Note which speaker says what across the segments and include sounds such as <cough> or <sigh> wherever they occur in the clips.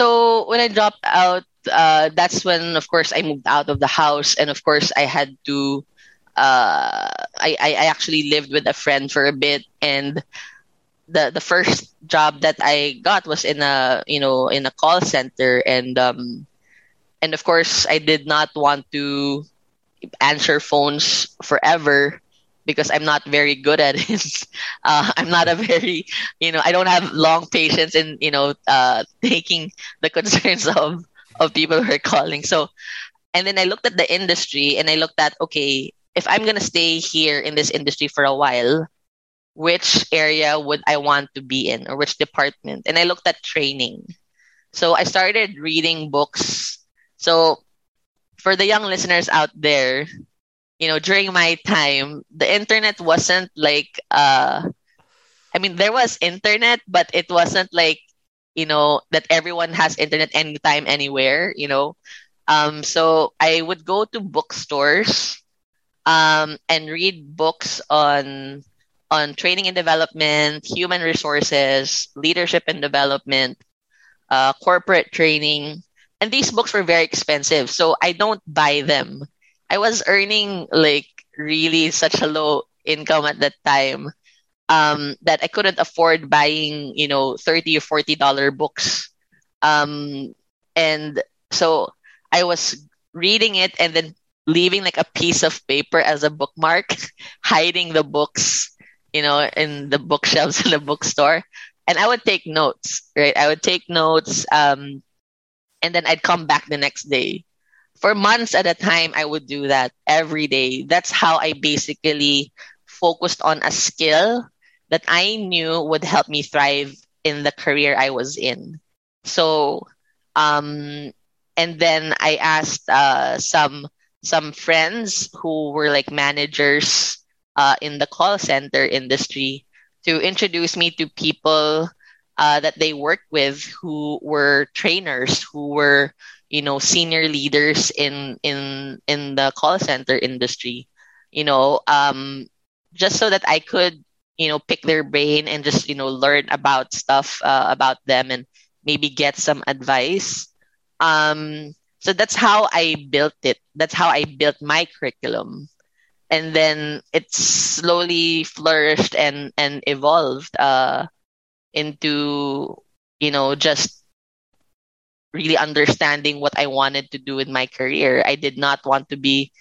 Speaker 1: so when I dropped out, uh, that's when, of course, I moved out of the house, and of course, I had to. Uh, I, I actually lived with a friend for a bit, and the the first job that I got was in a you know in a call center, and um, and of course, I did not want to answer phones forever because I'm not very good at it. <laughs> Uh, I'm not a very, you know, I don't have long patience in, you know, uh, <laughs> taking the concerns <laughs> of, of people who are calling. So, and then I looked at the industry and I looked at, okay, if I'm to stay here in this industry for a while, which area would I want to be in or which department? And I looked at training. So I started reading books. So for the young listeners out there, you know, during my time, the internet wasn't like uh I mean there was internet, but it wasn't like, you know, that everyone has internet anytime, anywhere, you know. Um so I would go to bookstores um and read books on on training and development, human resources, leadership and development, uh, corporate training. And these books were very expensive, so I don't buy them I was earning like really such a low income at that time um, that I couldn't afford buying, you know, thirty or forty dollar books. Um, and so I was reading it and then leaving like a piece of paper as a bookmark, <laughs> hiding the books, you know, in the bookshelves <laughs> in the bookstore. And I would take notes, right? I would take notes, um, and then I'd come back the next day for months at a time, I would do that every day. That's how I basically focused on a skill that I knew would help me thrive in the career I was in. So, um, and then I asked uh, some some friends who were like managers uh, in the call center industry to introduce me to people uh, that they worked with who were trainers who were you know senior leaders in in in the call center industry. You know um just so that i could you know pick their brain and just you know learn about stuff uh, about them and maybe get some advice. Um so that's how i built it. That's how i built my curriculum. And then it slowly flourished and and evolved uh into you know just really understanding what I wanted to do with my career. I did not want to be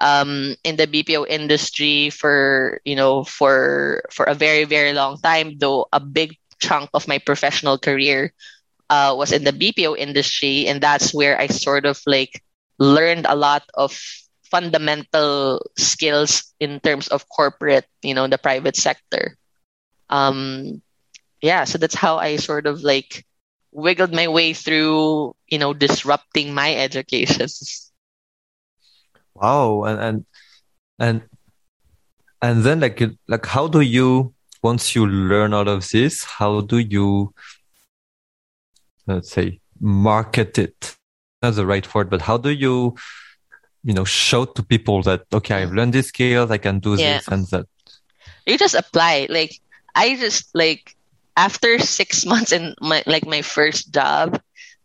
Speaker 1: um, in the BPO industry for you know for for a very very long time. Though a big chunk of my professional career uh, was in the BPO industry, and that's where I sort of like learned a lot of fundamental skills in terms of corporate, you know, the private sector. Um, yeah, so that's how I sort of like wiggled my way through, you know, disrupting my education.
Speaker 2: Wow, and and and and then like like how do you once you learn all of this, how do you let's say market it? That's the right word, but how do you you know show to people that okay, I've learned these skills, I can do yeah. this and that.
Speaker 1: You just apply. Like I just like after six months in my like my first job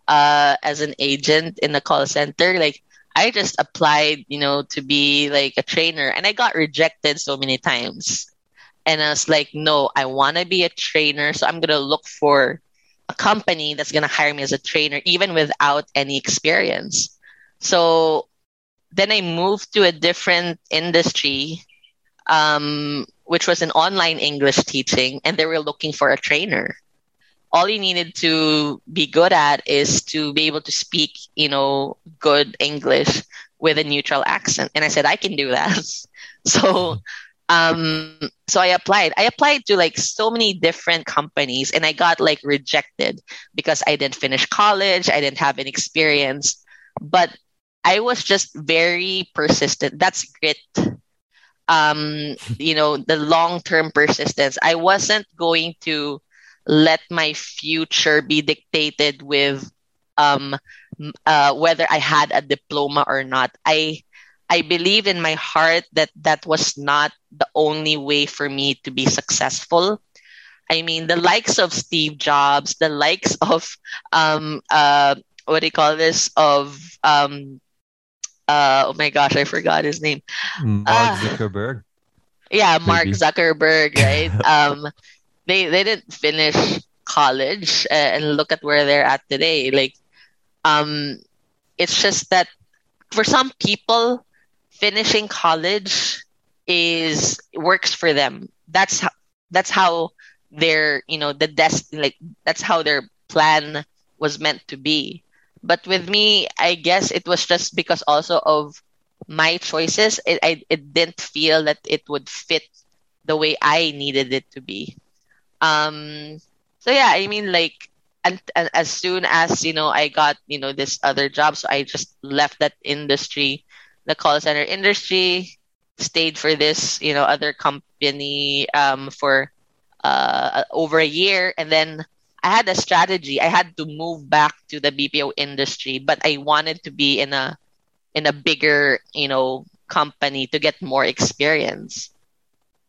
Speaker 1: uh, as an agent in the call center, like I just applied, you know, to be like a trainer, and I got rejected so many times. And I was like, no, I want to be a trainer, so I'm gonna look for a company that's gonna hire me as a trainer, even without any experience. So then I moved to a different industry um, which was an online English teaching, and they were looking for a trainer. All you needed to be good at is to be able to speak, you know, good English with a neutral accent. And I said, I can do that. <laughs> so, um, so I applied. I applied to like so many different companies and I got like rejected because I didn't finish college. I didn't have any experience, but I was just very persistent. That's grit um, you know, the long term persistence. I wasn't going to let my future be dictated with um, uh, whether I had a diploma or not. I I believe in my heart that that was not the only way for me to be successful. I mean, the likes of Steve Jobs, the likes of um uh what do you call this of um uh oh my gosh, I forgot his name.
Speaker 2: Mark
Speaker 1: Ah.
Speaker 2: Zuckerberg.
Speaker 1: Yeah, Mark
Speaker 2: Maybe.
Speaker 1: Zuckerberg, right? <laughs> um, they they didn't finish college, uh, and look at where they're at today. Like, um, it's just that for some people, finishing college is works for them. That's how that's how their you know the destiny like that's how their plan was meant to be. But with me, I guess it was just because also of my choices. It I it didn't feel that it would fit the way I needed it to be. Um. So yeah, I mean, like, and, and as soon as you know, I got you know this other job, so I just left that industry, the call center industry, stayed for this you know other company um for uh over a year, and then I had a strategy. I had to move back to the BPO industry, but I wanted to be in a in a bigger, you know, company to get more experience.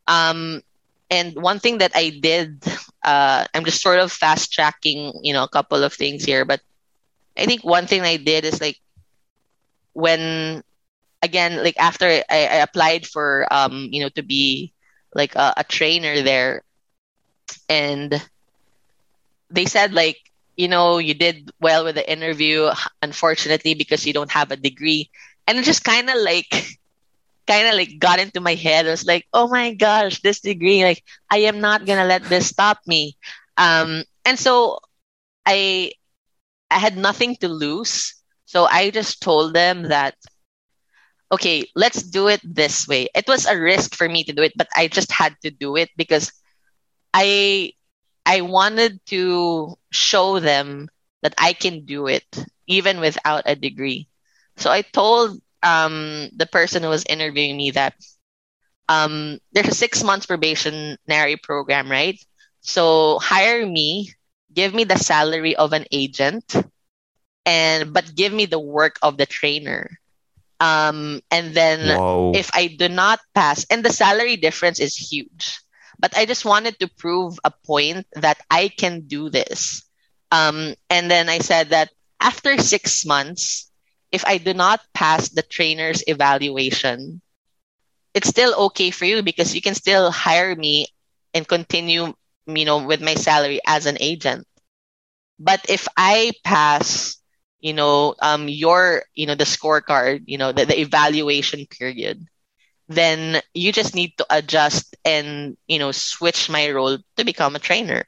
Speaker 1: Um, and one thing that I did, uh, I'm just sort of fast tracking, you know, a couple of things here, but I think one thing I did is like when, again, like after I, I applied for, um, you know, to be like a, a trainer there, and they said like, you know, you did well with the interview, unfortunately, because you don't have a degree. And it just kind of like, <laughs> kind of like got into my head. I was like, oh my gosh, this degree, like, I am not to let this stop me. Um, and so I, I had nothing to lose. So I just told them that, okay, let's do it this way. It was a risk for me to do it, but I just had to do it because I I wanted to show them that I can do it even without a degree. So I told um, the person who was interviewing me that um, there's a six months probationary program, right? So hire me, give me the salary of an agent, and but give me the work of the trainer. Um, and then
Speaker 2: Wow.
Speaker 1: if I do not pass, and the salary difference is huge, but I just wanted to prove a point that I can do this. Um, and then I said that after six months, if I do not pass the trainer's evaluation, it's still okay for you because you can still hire me and continue, you know, with my salary as an agent. But if I pass, you know, um, your, you know, the scorecard, you know, the, the evaluation period, then you just need to adjust and, you know, switch my role to become a trainer.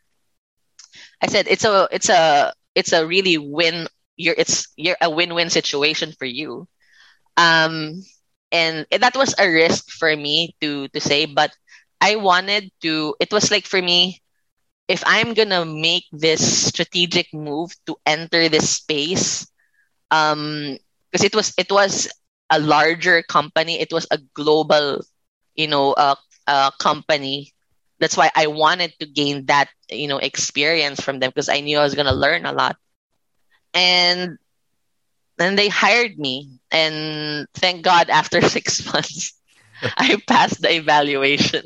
Speaker 1: I said it's a it's a it's a really win you're it's you're a win-win situation for you. Um and that was a risk for me to to say but I wanted to it was like for me if I'm to make this strategic move to enter this space um because it was it was a larger company it was a global you know uh, uh company. That's why I wanted to gain that you know experience from them because I knew I was going to learn a lot. And then they hired me and thank god after <laughs> 6 months <laughs> I passed the evaluation.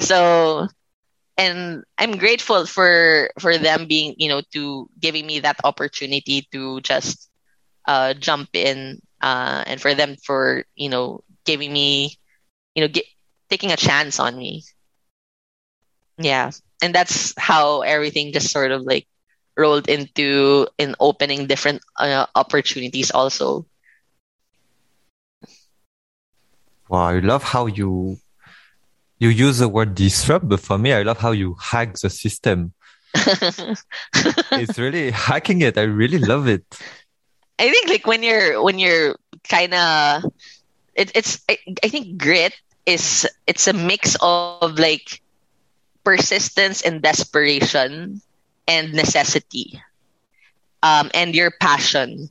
Speaker 1: So and I'm grateful for for them being you know to giving me that opportunity to just uh jump in uh and for them for you know giving me you know get, taking a chance on me yeah and that's how everything just sort of like rolled into in opening different uh, opportunities also
Speaker 2: Wow, I love how you you use the word disrupt, but for me, I love how you hack the system. <laughs> It's really hacking it. I really love it.
Speaker 1: I think like when you're when you're kind of it, it's I, I think grit is it's a mix of like persistence and desperation and necessity um and your passion.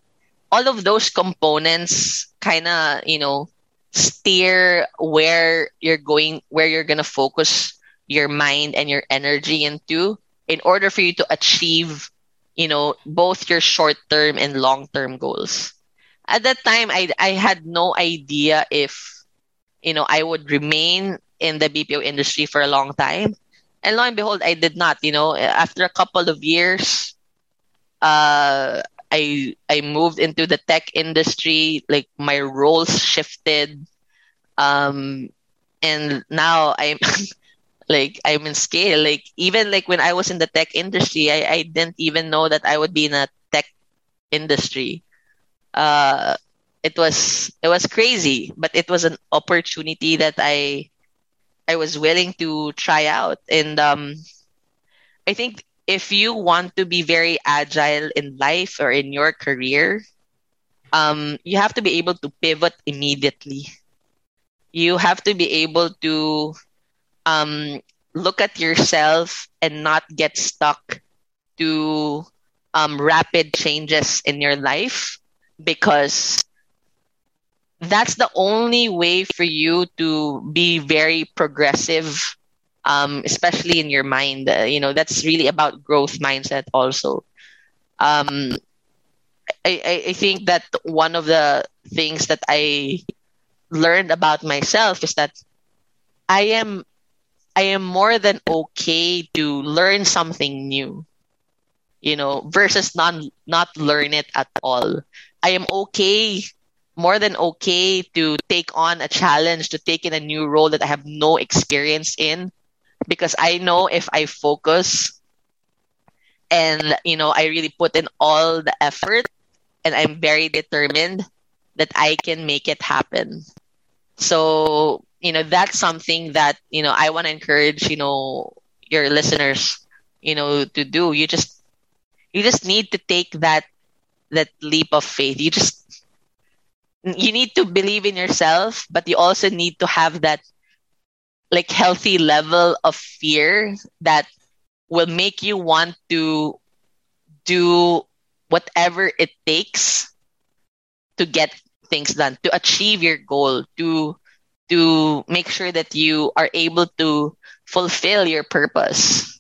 Speaker 1: All of those components kind of you know steer where you're going where you're going to focus your mind and your energy into in order for you to achieve you know both your short term and long term goals at that time i i had no idea if you know i would remain in the bpo industry for a long time and lo and behold, I did not. You know, after a couple of years, uh, I I moved into the tech industry. Like my roles shifted, um, and now I'm <laughs> like I'm in scale. Like even like when I was in the tech industry, I, I didn't even know that I would be in a tech industry. Uh, it was it was crazy, but it was an opportunity that I I was willing to try out. And um, I think if you want to be very agile in life or in your career, um, you have to be able to pivot immediately. You have to be able to um, look at yourself and not get stuck to um, rapid changes in your life because that's the only way for you to be very progressive um, especially in your mind. Uh, you know that's really about growth mindset also. Um, I, I think that one of the things that i learned about myself is that i am i am more than okay to learn something new you know versus not not learn it at all i am okay more than okay to take on a challenge, to take in a new role that I have no experience in, because I know if I focus and you know I really put in all the effort and I'm very determined that I can make it happen. So, you know, that's something that, you know, I want to encourage, you know, your listeners, you know, to do. You just you just need to take that that leap of faith. You just you need to believe in yourself, but you also need to have that like healthy level of fear that will make you want to do whatever it takes to get things done, to achieve your goal, to to make sure that you are able to fulfill your purpose.